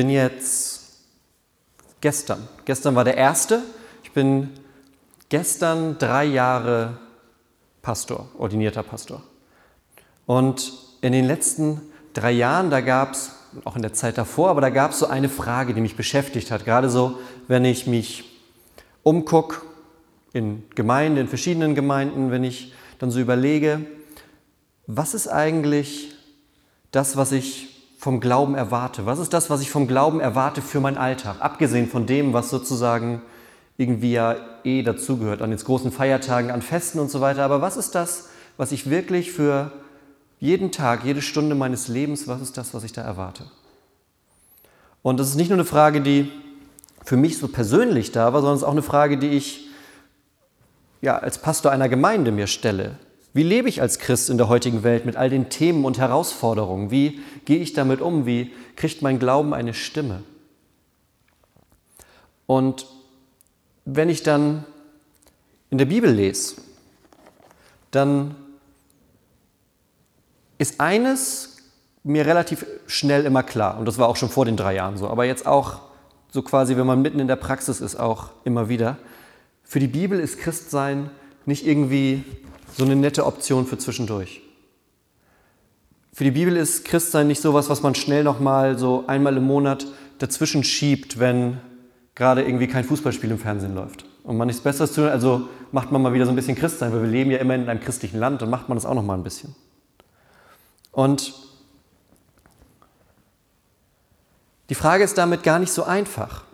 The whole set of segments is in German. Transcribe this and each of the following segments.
bin jetzt gestern, gestern war der erste, ich bin gestern drei Jahre Pastor, ordinierter Pastor. Und in den letzten drei Jahren, da gab es, auch in der Zeit davor, aber da gab es so eine Frage, die mich beschäftigt hat. Gerade so, wenn ich mich umgucke in Gemeinden, in verschiedenen Gemeinden, wenn ich dann so überlege, was ist eigentlich das, was ich vom Glauben erwarte? Was ist das, was ich vom Glauben erwarte für meinen Alltag? Abgesehen von dem, was sozusagen irgendwie ja eh dazugehört, an den großen Feiertagen, an Festen und so weiter. Aber was ist das, was ich wirklich für jeden Tag, jede Stunde meines Lebens, was ist das, was ich da erwarte? Und das ist nicht nur eine Frage, die für mich so persönlich da war, sondern es ist auch eine Frage, die ich ja, als Pastor einer Gemeinde mir stelle. Wie lebe ich als Christ in der heutigen Welt mit all den Themen und Herausforderungen? Wie gehe ich damit um? Wie kriegt mein Glauben eine Stimme? Und wenn ich dann in der Bibel lese, dann ist eines mir relativ schnell immer klar, und das war auch schon vor den drei Jahren so, aber jetzt auch so quasi, wenn man mitten in der Praxis ist, auch immer wieder. Für die Bibel ist Christsein nicht irgendwie so eine nette Option für zwischendurch. Für die Bibel ist Christsein nicht sowas, was man schnell nochmal so einmal im Monat dazwischen schiebt, wenn gerade irgendwie kein Fußballspiel im Fernsehen läuft und man nichts Besseres tun, also macht man mal wieder so ein bisschen Christsein, weil wir leben ja immer in einem christlichen Land, dann macht man das auch nochmal ein bisschen. Und die Frage ist damit gar nicht so einfach.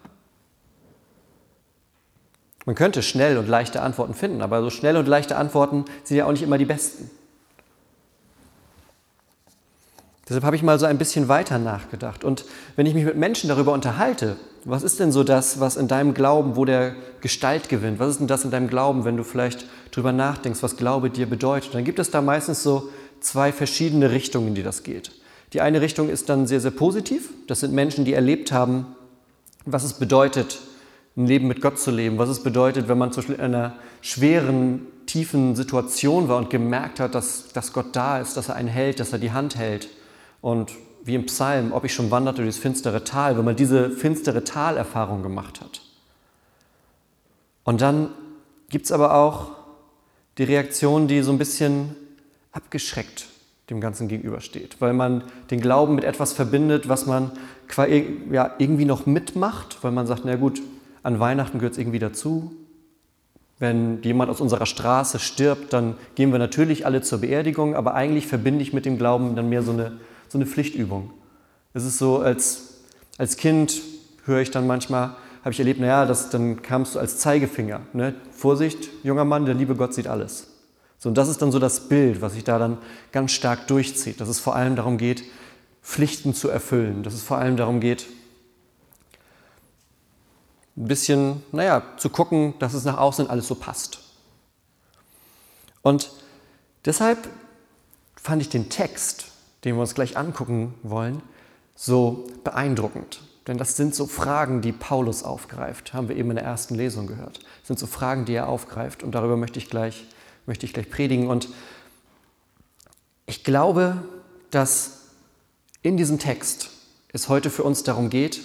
Man könnte schnell und leichte Antworten finden, aber so schnell und leichte Antworten sind ja auch nicht immer die besten. Deshalb habe ich mal so ein bisschen weiter nachgedacht. Und wenn ich mich mit Menschen darüber unterhalte, was ist denn so das, was in deinem Glauben, wo der Gestalt gewinnt? Was ist denn das in deinem Glauben, wenn du vielleicht darüber nachdenkst, was Glaube dir bedeutet? Dann gibt es da meistens so zwei verschiedene Richtungen, in die das geht. Die eine Richtung ist dann sehr, sehr positiv. Das sind Menschen, die erlebt haben, was es bedeutet, ein Leben mit Gott zu leben, was es bedeutet, wenn man zum Beispiel in einer schweren, tiefen Situation war und gemerkt hat, dass, dass Gott da ist, dass er einen hält, dass er die Hand hält. Und wie im Psalm, ob ich schon wanderte durch das finstere Tal, wenn man diese finstere Talerfahrung gemacht hat. Und dann gibt es aber auch die Reaktion, die so ein bisschen abgeschreckt dem Ganzen gegenübersteht, weil man den Glauben mit etwas verbindet, was man ja, irgendwie noch mitmacht, weil man sagt, na gut, an Weihnachten gehört es irgendwie dazu. Wenn jemand aus unserer Straße stirbt, dann gehen wir natürlich alle zur Beerdigung, aber eigentlich verbinde ich mit dem Glauben dann mehr so eine, so eine Pflichtübung. Es ist so, als, als Kind höre ich dann manchmal, habe ich erlebt, naja, das, dann kamst du als Zeigefinger. Ne? Vorsicht, junger Mann, der liebe Gott sieht alles. So, und das ist dann so das Bild, was sich da dann ganz stark durchzieht, dass es vor allem darum geht, Pflichten zu erfüllen, dass es vor allem darum geht, ein bisschen, naja, zu gucken, dass es nach außen alles so passt. Und deshalb fand ich den Text, den wir uns gleich angucken wollen, so beeindruckend. Denn das sind so Fragen, die Paulus aufgreift, haben wir eben in der ersten Lesung gehört. Das sind so Fragen, die er aufgreift und darüber möchte ich gleich, möchte ich gleich predigen. Und ich glaube, dass in diesem Text es heute für uns darum geht,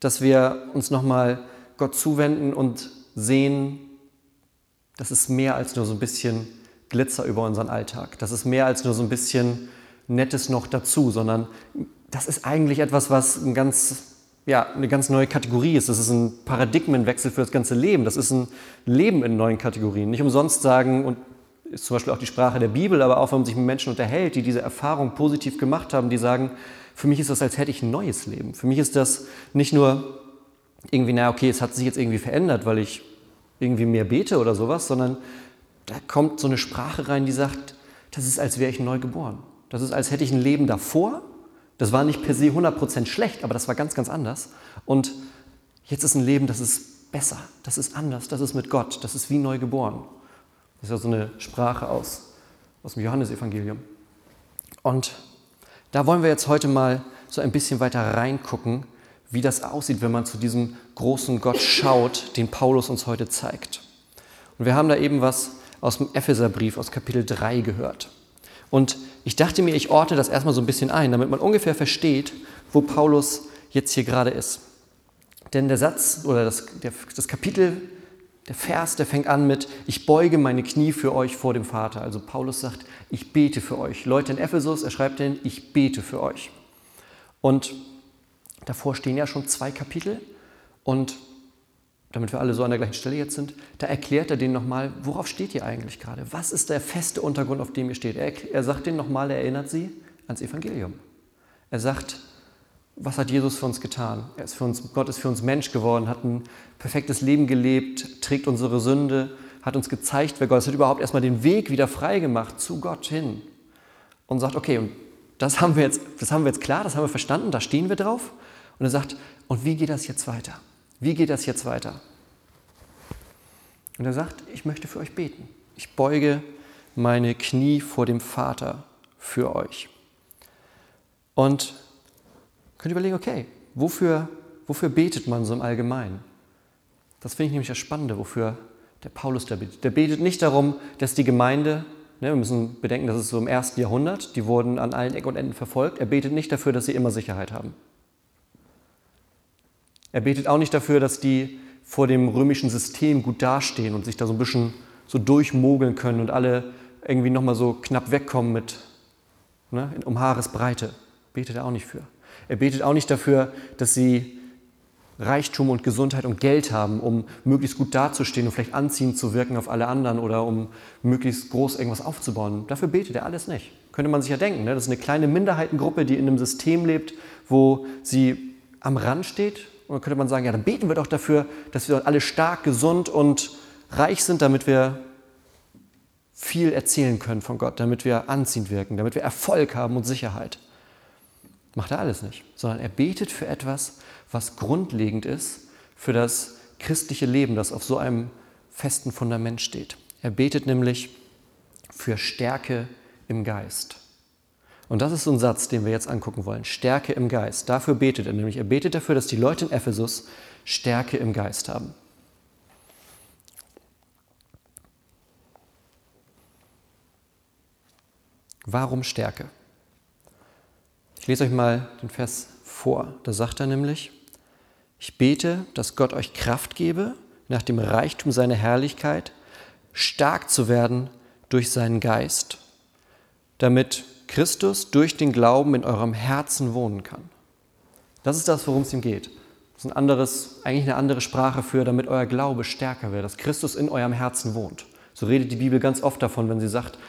dass wir uns nochmal Gott zuwenden und sehen, das ist mehr als nur so ein bisschen Glitzer über unseren Alltag. Das ist mehr als nur so ein bisschen Nettes noch dazu, sondern das ist eigentlich etwas, was ein ganz, ja, eine ganz neue Kategorie ist. Das ist ein Paradigmenwechsel für das ganze Leben. Das ist ein Leben in neuen Kategorien. Nicht umsonst sagen, und ist zum Beispiel auch die Sprache der Bibel, aber auch wenn man sich mit Menschen unterhält, die diese Erfahrung positiv gemacht haben, die sagen, für mich ist das, als hätte ich ein neues Leben. Für mich ist das nicht nur irgendwie, naja, okay, es hat sich jetzt irgendwie verändert, weil ich irgendwie mehr bete oder sowas, sondern da kommt so eine Sprache rein, die sagt, das ist, als wäre ich neu geboren. Das ist, als hätte ich ein Leben davor. Das war nicht per se 100% schlecht, aber das war ganz, ganz anders. Und jetzt ist ein Leben, das ist besser, das ist anders, das ist mit Gott, das ist wie neu geboren. Das ist ja so eine Sprache aus, aus dem Johannesevangelium. Und da wollen wir jetzt heute mal so ein bisschen weiter reingucken, wie das aussieht, wenn man zu diesem großen Gott schaut, den Paulus uns heute zeigt. Und wir haben da eben was aus dem Epheserbrief aus Kapitel 3 gehört. Und ich dachte mir, ich orte das erstmal so ein bisschen ein, damit man ungefähr versteht, wo Paulus jetzt hier gerade ist. Denn der Satz oder das, der, das Kapitel, der Vers, der fängt an mit, ich beuge meine Knie für euch vor dem Vater. Also Paulus sagt, ich bete für euch. Leute in Ephesus, er schreibt denn, ich bete für euch. Und davor stehen ja schon zwei Kapitel und damit wir alle so an der gleichen Stelle jetzt sind, da erklärt er denen nochmal, worauf steht ihr eigentlich gerade? Was ist der feste Untergrund, auf dem ihr steht? Er, er sagt denen nochmal, er erinnert sie ans Evangelium. Er sagt, was hat Jesus für uns getan? Er ist für uns, Gott ist für uns Mensch geworden, hat ein perfektes Leben gelebt, trägt unsere Sünde, hat uns gezeigt, wer Gott ist, hat überhaupt erstmal den Weg wieder frei gemacht zu Gott hin und sagt, okay, und das haben wir jetzt, das haben wir jetzt klar, das haben wir verstanden, da stehen wir drauf. Und er sagt, und wie geht das jetzt weiter? Wie geht das jetzt weiter? Und er sagt, ich möchte für euch beten. Ich beuge meine Knie vor dem Vater für euch. Und könnt ihr überlegen, okay, wofür, wofür betet man so im Allgemeinen? Das finde ich nämlich das Spannende, wofür der Paulus da betet. Der betet nicht darum, dass die Gemeinde, ne, wir müssen bedenken, das ist so im ersten Jahrhundert, die wurden an allen Ecken und Enden verfolgt. Er betet nicht dafür, dass sie immer Sicherheit haben. Er betet auch nicht dafür, dass die vor dem römischen System gut dastehen und sich da so ein bisschen so durchmogeln können und alle irgendwie nochmal so knapp wegkommen mit ne, um Haaresbreite. Betet er auch nicht für. Er betet auch nicht dafür, dass sie Reichtum und Gesundheit und Geld haben, um möglichst gut dazustehen und vielleicht anziehend zu wirken auf alle anderen oder um möglichst groß irgendwas aufzubauen. Dafür betet er alles nicht. Könnte man sich ja denken. Ne? Das ist eine kleine Minderheitengruppe, die in einem System lebt, wo sie am Rand steht und dann könnte man sagen, ja, dann beten wir doch dafür, dass wir alle stark, gesund und reich sind, damit wir viel erzählen können von Gott, damit wir anziehend wirken, damit wir Erfolg haben und Sicherheit. Macht er alles nicht, sondern er betet für etwas, was grundlegend ist für das christliche Leben, das auf so einem festen Fundament steht. Er betet nämlich für Stärke im Geist. Und das ist so ein Satz, den wir jetzt angucken wollen. Stärke im Geist. Dafür betet er nämlich. Er betet dafür, dass die Leute in Ephesus Stärke im Geist haben. Warum Stärke? Ich lese euch mal den Vers vor. Da sagt er nämlich, ich bete, dass Gott euch Kraft gebe, nach dem Reichtum seiner Herrlichkeit stark zu werden durch seinen Geist, damit Christus durch den Glauben in eurem Herzen wohnen kann. Das ist das, worum es ihm geht. Das ist ein anderes, eigentlich eine andere Sprache für, damit euer Glaube stärker wird, dass Christus in eurem Herzen wohnt. So redet die Bibel ganz oft davon, wenn sie sagt,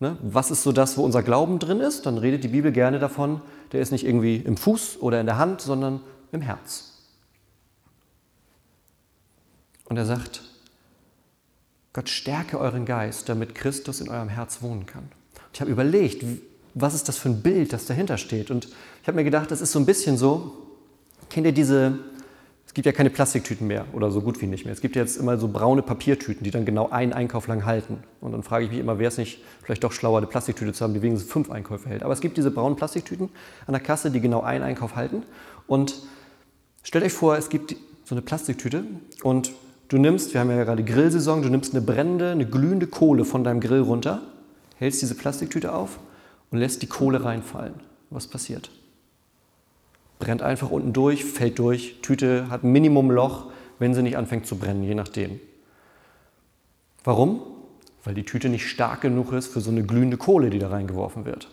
ne, was ist so das, wo unser Glauben drin ist, dann redet die Bibel gerne davon, der ist nicht irgendwie im Fuß oder in der Hand, sondern im Herz. Und er sagt, Gott stärke euren Geist, damit Christus in eurem Herz wohnen kann. Ich habe überlegt, was ist das für ein Bild, das dahinter steht. Und ich habe mir gedacht, das ist so ein bisschen so, kennt ihr diese, es gibt ja keine Plastiktüten mehr oder so gut wie nicht mehr. Es gibt jetzt immer so braune Papiertüten, die dann genau einen Einkauf lang halten. Und dann frage ich mich immer, wäre es nicht vielleicht doch schlauer, eine Plastiktüte zu haben, die wenigstens fünf Einkäufe hält. Aber es gibt diese braunen Plastiktüten an der Kasse, die genau einen Einkauf halten. Und stellt euch vor, es gibt so eine Plastiktüte und du nimmst, wir haben ja gerade Grillsaison, du nimmst eine brennende, eine glühende Kohle von deinem Grill runter, hältst diese Plastiktüte auf und lässt die Kohle reinfallen. Was passiert? Brennt einfach unten durch, fällt durch, Tüte hat Minimum Loch, wenn sie nicht anfängt zu brennen, je nachdem. Warum? Weil die Tüte nicht stark genug ist für so eine glühende Kohle, die da reingeworfen wird.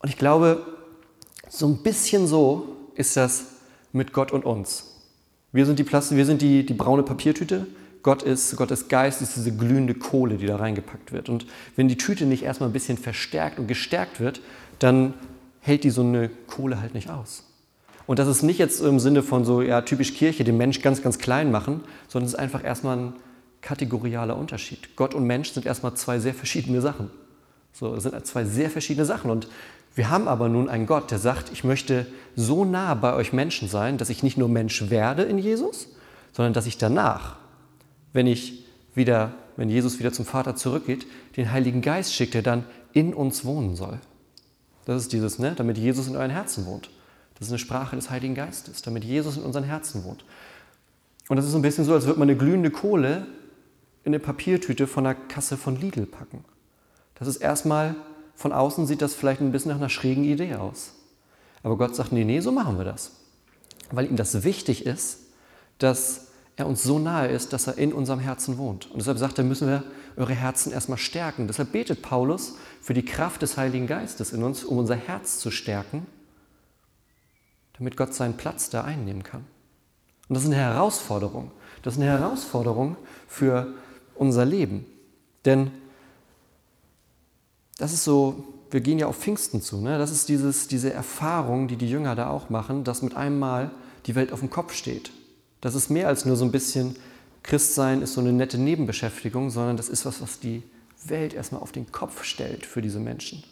Und ich glaube, so ein bisschen so ist das mit Gott und uns. Wir sind die, Plastik, wir sind die, die braune Papiertüte, Gott ist, Gottes Geist ist diese glühende Kohle, die da reingepackt wird. Und wenn die Tüte nicht erstmal ein bisschen verstärkt und gestärkt wird, dann hält die so eine Kohle halt nicht aus. Und das ist nicht jetzt im Sinne von so, ja, typisch Kirche, den Mensch ganz, ganz klein machen, sondern es ist einfach erstmal ein kategorialer Unterschied. Gott und Mensch sind erstmal zwei sehr verschiedene Sachen. So, das sind zwei sehr verschiedene Sachen. Und wir haben aber nun einen Gott, der sagt, ich möchte so nah bei euch Menschen sein, dass ich nicht nur Mensch werde in Jesus, sondern dass ich danach wenn ich wieder, wenn Jesus wieder zum Vater zurückgeht, den Heiligen Geist schickt, der dann in uns wohnen soll. Das ist dieses, ne? damit Jesus in euren Herzen wohnt. Das ist eine Sprache des Heiligen Geistes, damit Jesus in unseren Herzen wohnt. Und das ist so ein bisschen so, als würde man eine glühende Kohle in eine Papiertüte von der Kasse von Lidl packen. Das ist erstmal, von außen sieht das vielleicht ein bisschen nach einer schrägen Idee aus. Aber Gott sagt, nee, nee, so machen wir das. Weil ihm das wichtig ist, dass er uns so nahe ist, dass er in unserem Herzen wohnt. Und deshalb sagt er, müssen wir eure Herzen erstmal stärken. Deshalb betet Paulus für die Kraft des Heiligen Geistes in uns, um unser Herz zu stärken, damit Gott seinen Platz da einnehmen kann. Und das ist eine Herausforderung. Das ist eine Herausforderung für unser Leben. Denn das ist so, wir gehen ja auf Pfingsten zu. Ne? Das ist dieses, diese Erfahrung, die die Jünger da auch machen, dass mit einem Mal die Welt auf dem Kopf steht. Das ist mehr als nur so ein bisschen Christsein ist so eine nette Nebenbeschäftigung, sondern das ist was, was die Welt erstmal auf den Kopf stellt für diese Menschen.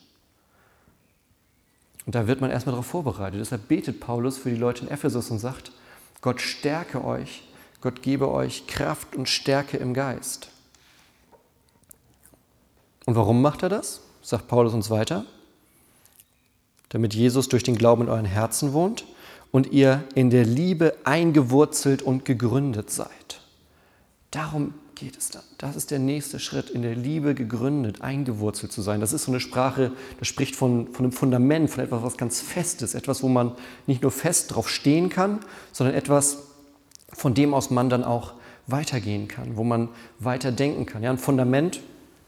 Und da wird man erstmal darauf vorbereitet. Deshalb betet Paulus für die Leute in Ephesus und sagt, Gott stärke euch, Gott gebe euch Kraft und Stärke im Geist. Und warum macht er das? Sagt Paulus uns weiter. Damit Jesus durch den Glauben in euren Herzen wohnt und ihr in der Liebe eingewurzelt und gegründet seid. Darum geht es dann. Das ist der nächste Schritt, in der Liebe gegründet, eingewurzelt zu sein. Das ist so eine Sprache, das spricht von, von einem Fundament, von etwas, was ganz Festes, etwas, wo man nicht nur fest drauf stehen kann, sondern etwas, von dem aus man dann auch weitergehen kann, wo man weiter denken kann. Ja, ein Fundament,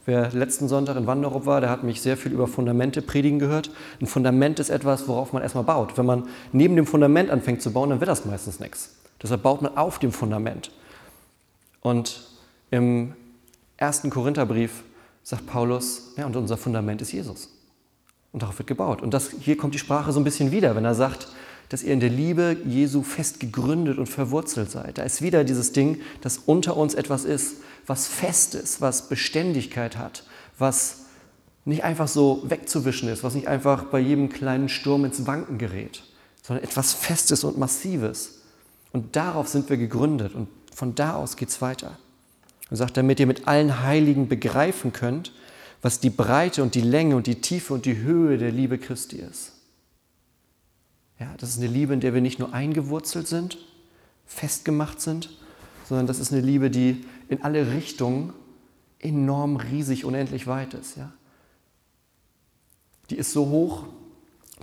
wer letzten Sonntag in Wanderup war, der hat mich sehr viel über Fundamente predigen gehört. Ein Fundament ist etwas, worauf man erstmal baut. Wenn man neben dem Fundament anfängt zu bauen, dann wird das meistens nichts. Deshalb baut man auf dem Fundament. Und im ersten Korintherbrief sagt Paulus, ja, und unser Fundament ist Jesus. Und darauf wird gebaut. Und das, hier kommt die Sprache so ein bisschen wieder, wenn er sagt, dass ihr in der Liebe Jesu fest gegründet und verwurzelt seid. Da ist wieder dieses Ding, dass unter uns etwas ist, was fest ist, was Beständigkeit hat, was nicht einfach so wegzuwischen ist, was nicht einfach bei jedem kleinen Sturm ins Wanken gerät, sondern etwas Festes und Massives. Und darauf sind wir gegründet und von da aus geht es weiter. Er sagt, damit ihr mit allen Heiligen begreifen könnt, was die Breite und die Länge und die Tiefe und die Höhe der Liebe Christi ist. Ja, das ist eine Liebe, in der wir nicht nur eingewurzelt sind, festgemacht sind, sondern das ist eine Liebe, die in alle Richtungen enorm riesig, unendlich weit ist. Ja? Die ist so hoch,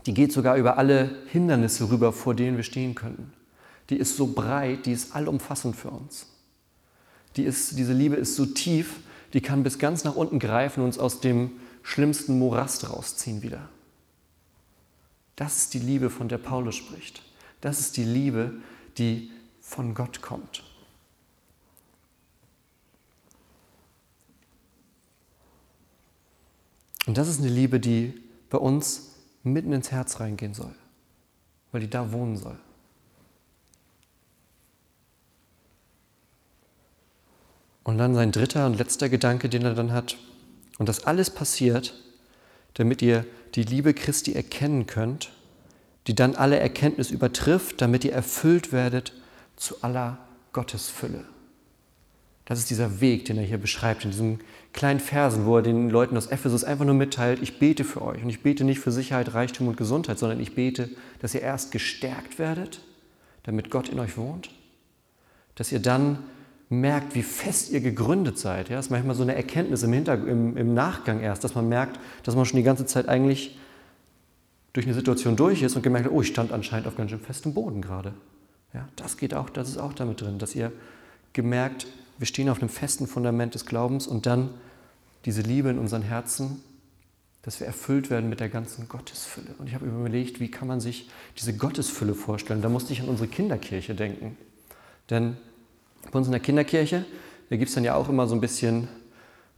die geht sogar über alle Hindernisse rüber, vor denen wir stehen könnten. Die ist so breit, die ist allumfassend für uns. Die ist, diese Liebe ist so tief, die kann bis ganz nach unten greifen und uns aus dem schlimmsten Morast rausziehen wieder. Das ist die Liebe, von der Paulus spricht. Das ist die Liebe, die von Gott kommt. Und das ist eine Liebe, die bei uns mitten ins Herz reingehen soll, weil die da wohnen soll. Und dann sein dritter und letzter Gedanke, den er dann hat. Und das alles passiert, damit ihr die Liebe Christi erkennen könnt, die dann alle Erkenntnis übertrifft, damit ihr erfüllt werdet zu aller Gottesfülle. Das ist dieser Weg, den er hier beschreibt, in diesen kleinen Versen, wo er den Leuten aus Ephesus einfach nur mitteilt, ich bete für euch. Und ich bete nicht für Sicherheit, Reichtum und Gesundheit, sondern ich bete, dass ihr erst gestärkt werdet, damit Gott in euch wohnt, dass ihr dann merkt, wie fest ihr gegründet seid. Ja, das ist manchmal so eine Erkenntnis im, Hinter im, im Nachgang erst, dass man merkt, dass man schon die ganze Zeit eigentlich durch eine Situation durch ist und gemerkt hat, oh, ich stand anscheinend auf ganz schön festem Boden gerade. Ja, das geht auch, das ist auch damit drin, dass ihr gemerkt, wir stehen auf einem festen Fundament des Glaubens und dann diese Liebe in unseren Herzen, dass wir erfüllt werden mit der ganzen Gottesfülle. Und ich habe überlegt, wie kann man sich diese Gottesfülle vorstellen? Da musste ich an unsere Kinderkirche denken. Denn bei uns in der Kinderkirche, da gibt es dann ja auch immer so ein bisschen,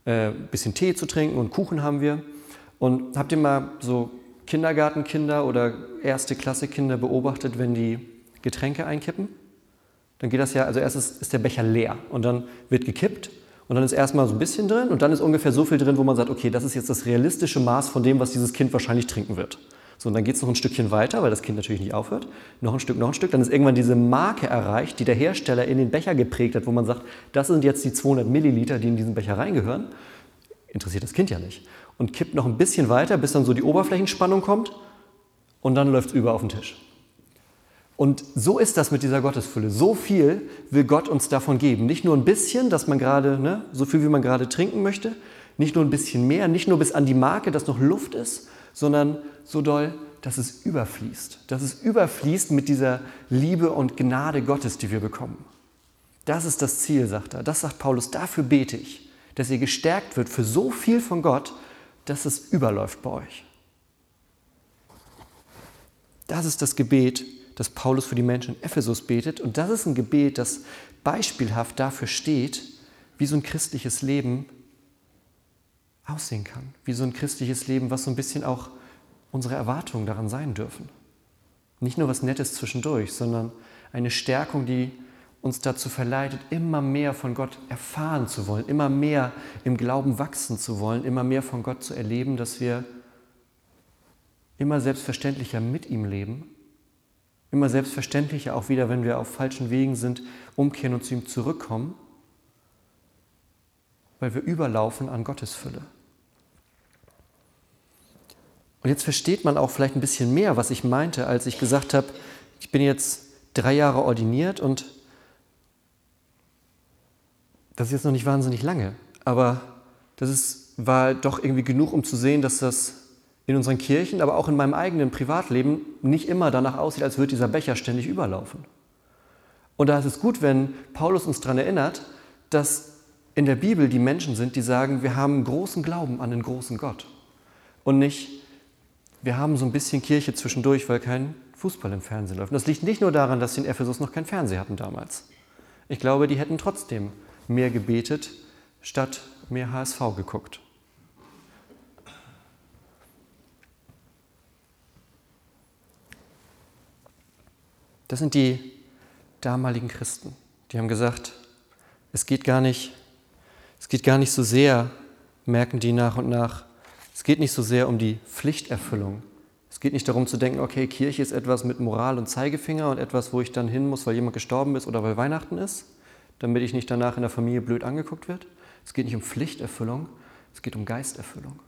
äh, bisschen Tee zu trinken und Kuchen haben wir. Und habt ihr mal so Kindergartenkinder oder erste Klasse Kinder beobachtet, wenn die Getränke einkippen? Dann geht das ja, also erst ist, ist der Becher leer und dann wird gekippt und dann ist erstmal so ein bisschen drin und dann ist ungefähr so viel drin, wo man sagt, okay, das ist jetzt das realistische Maß von dem, was dieses Kind wahrscheinlich trinken wird. So, und dann geht es noch ein Stückchen weiter, weil das Kind natürlich nicht aufhört. Noch ein Stück, noch ein Stück. Dann ist irgendwann diese Marke erreicht, die der Hersteller in den Becher geprägt hat, wo man sagt, das sind jetzt die 200 Milliliter, die in diesen Becher reingehören. Interessiert das Kind ja nicht. Und kippt noch ein bisschen weiter, bis dann so die Oberflächenspannung kommt. Und dann läuft es über auf den Tisch. Und so ist das mit dieser Gottesfülle. So viel will Gott uns davon geben. Nicht nur ein bisschen, dass man gerade, ne, so viel wie man gerade trinken möchte, nicht nur ein bisschen mehr, nicht nur bis an die Marke, dass noch Luft ist, sondern so doll, dass es überfließt. Dass es überfließt mit dieser Liebe und Gnade Gottes, die wir bekommen. Das ist das Ziel, sagt er. Das sagt Paulus. Dafür bete ich, dass ihr gestärkt wird für so viel von Gott, dass es überläuft bei euch. Das ist das Gebet, das Paulus für die Menschen in Ephesus betet. Und das ist ein Gebet, das beispielhaft dafür steht, wie so ein christliches Leben aussehen kann. Wie so ein christliches Leben, was so ein bisschen auch unsere Erwartungen daran sein dürfen. Nicht nur was Nettes zwischendurch, sondern eine Stärkung, die uns dazu verleitet, immer mehr von Gott erfahren zu wollen, immer mehr im Glauben wachsen zu wollen, immer mehr von Gott zu erleben, dass wir immer selbstverständlicher mit ihm leben, immer selbstverständlicher auch wieder, wenn wir auf falschen Wegen sind, umkehren und zu ihm zurückkommen, weil wir überlaufen an Gottes Fülle. Und jetzt versteht man auch vielleicht ein bisschen mehr, was ich meinte, als ich gesagt habe, ich bin jetzt drei Jahre ordiniert und das ist jetzt noch nicht wahnsinnig lange, aber das ist, war doch irgendwie genug, um zu sehen, dass das in unseren Kirchen, aber auch in meinem eigenen Privatleben nicht immer danach aussieht, als würde dieser Becher ständig überlaufen. Und da ist es gut, wenn Paulus uns daran erinnert, dass in der Bibel die Menschen sind, die sagen, wir haben großen Glauben an den großen Gott. Und nicht, wir haben so ein bisschen Kirche zwischendurch, weil kein Fußball im Fernsehen läuft. Und das liegt nicht nur daran, dass sie in Ephesus noch kein Fernsehen hatten damals. Ich glaube, die hätten trotzdem mehr gebetet, statt mehr HSV geguckt. Das sind die damaligen Christen. Die haben gesagt, es geht gar nicht, es geht gar nicht so sehr, merken die nach und nach, es geht nicht so sehr um die Pflichterfüllung. Es geht nicht darum zu denken, okay, Kirche ist etwas mit Moral und Zeigefinger und etwas, wo ich dann hin muss, weil jemand gestorben ist oder weil Weihnachten ist, damit ich nicht danach in der Familie blöd angeguckt werde. Es geht nicht um Pflichterfüllung, es geht um Geisterfüllung.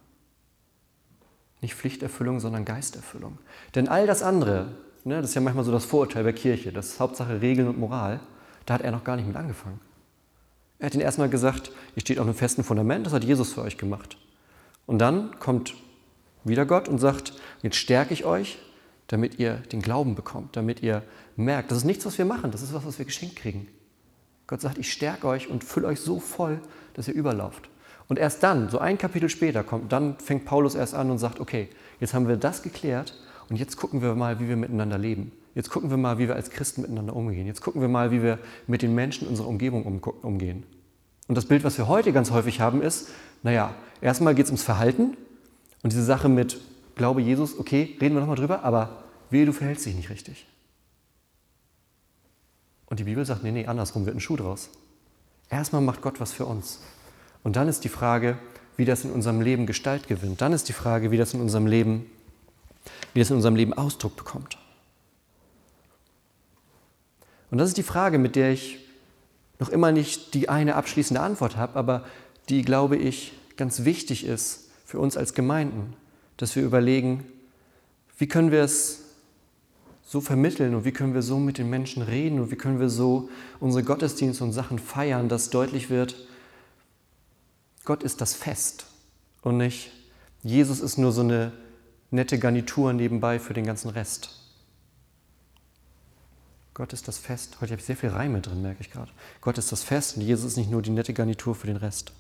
Nicht Pflichterfüllung, sondern Geisterfüllung. Denn all das andere, ne, das ist ja manchmal so das Vorurteil bei Kirche, das ist Hauptsache Regeln und Moral, da hat er noch gar nicht mit angefangen. Er hat ihnen erstmal gesagt, ihr steht auf einem festen Fundament, das hat Jesus für euch gemacht. Und dann kommt wieder Gott und sagt, jetzt stärke ich euch, damit ihr den Glauben bekommt, damit ihr merkt, das ist nichts, was wir machen, das ist was, was wir geschenkt kriegen. Gott sagt, ich stärke euch und fülle euch so voll, dass ihr überlauft. Und erst dann, so ein Kapitel später, kommt, dann fängt Paulus erst an und sagt, okay, jetzt haben wir das geklärt und jetzt gucken wir mal, wie wir miteinander leben. Jetzt gucken wir mal, wie wir als Christen miteinander umgehen. Jetzt gucken wir mal, wie wir mit den Menschen unserer Umgebung umgehen. Und das Bild, was wir heute ganz häufig haben, ist, naja, erstmal geht es ums Verhalten und diese Sache mit Glaube Jesus, okay, reden wir nochmal drüber, aber wehe, du verhältst dich nicht richtig. Und die Bibel sagt, nee, nee, andersrum wird ein Schuh draus. Erstmal macht Gott was für uns. Und dann ist die Frage, wie das in unserem Leben Gestalt gewinnt. Dann ist die Frage, wie das in unserem Leben, wie das in unserem Leben Ausdruck bekommt. Und das ist die Frage, mit der ich noch immer nicht die eine abschließende Antwort habe, aber die, glaube ich, ganz wichtig ist für uns als Gemeinden, dass wir überlegen, wie können wir es so vermitteln und wie können wir so mit den Menschen reden und wie können wir so unsere Gottesdienste und Sachen feiern, dass deutlich wird, Gott ist das Fest und nicht Jesus ist nur so eine nette Garnitur nebenbei für den ganzen Rest. Gott ist das Fest. Heute habe ich sehr viel Reime drin, merke ich gerade. Gott ist das Fest und Jesus ist nicht nur die nette Garnitur für den Rest.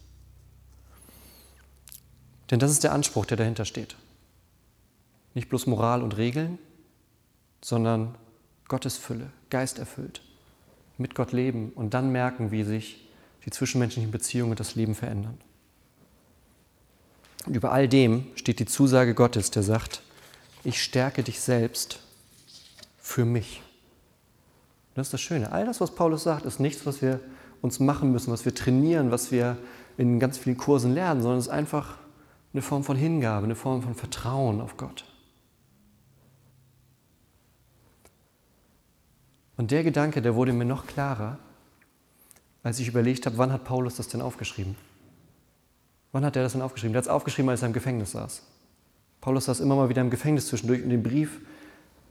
Denn das ist der Anspruch, der dahinter steht. Nicht bloß Moral und Regeln, sondern Gottes Fülle, Geist erfüllt, mit Gott leben und dann merken, wie sich die zwischenmenschlichen Beziehungen und das Leben verändern. Und über all dem steht die Zusage Gottes, der sagt, ich stärke dich selbst für mich. Das ist das Schöne. All das, was Paulus sagt, ist nichts, was wir uns machen müssen, was wir trainieren, was wir in ganz vielen Kursen lernen, sondern es ist einfach eine Form von Hingabe, eine Form von Vertrauen auf Gott. Und der Gedanke, der wurde mir noch klarer, als ich überlegt habe, wann hat Paulus das denn aufgeschrieben? Wann hat er das denn aufgeschrieben? Der hat es aufgeschrieben, als er im Gefängnis saß. Paulus saß immer mal wieder im Gefängnis zwischendurch und den Brief,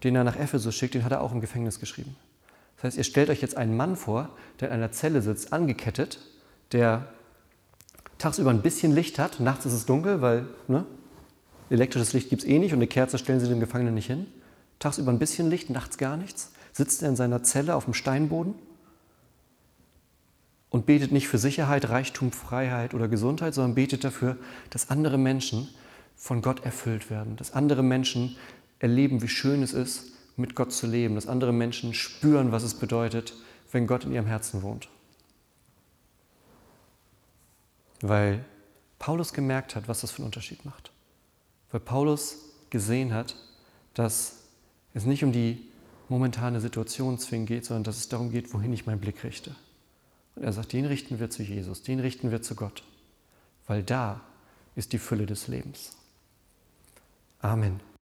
den er nach Ephesus schickt, den hat er auch im Gefängnis geschrieben. Das heißt, ihr stellt euch jetzt einen Mann vor, der in einer Zelle sitzt, angekettet, der tagsüber ein bisschen Licht hat, nachts ist es dunkel, weil ne, elektrisches Licht gibt es eh nicht und eine Kerze stellen sie dem Gefangenen nicht hin. Tagsüber ein bisschen Licht, nachts gar nichts. Sitzt er in seiner Zelle auf dem Steinboden und betet nicht für Sicherheit, Reichtum, Freiheit oder Gesundheit, sondern betet dafür, dass andere Menschen von Gott erfüllt werden, dass andere Menschen erleben, wie schön es ist, mit Gott zu leben, dass andere Menschen spüren, was es bedeutet, wenn Gott in ihrem Herzen wohnt. Weil Paulus gemerkt hat, was das für einen Unterschied macht. Weil Paulus gesehen hat, dass es nicht um die momentane Situation zwingend geht, sondern dass es darum geht, wohin ich meinen Blick richte. Und er sagt, den richten wir zu Jesus, den richten wir zu Gott, weil da ist die Fülle des Lebens. Amen.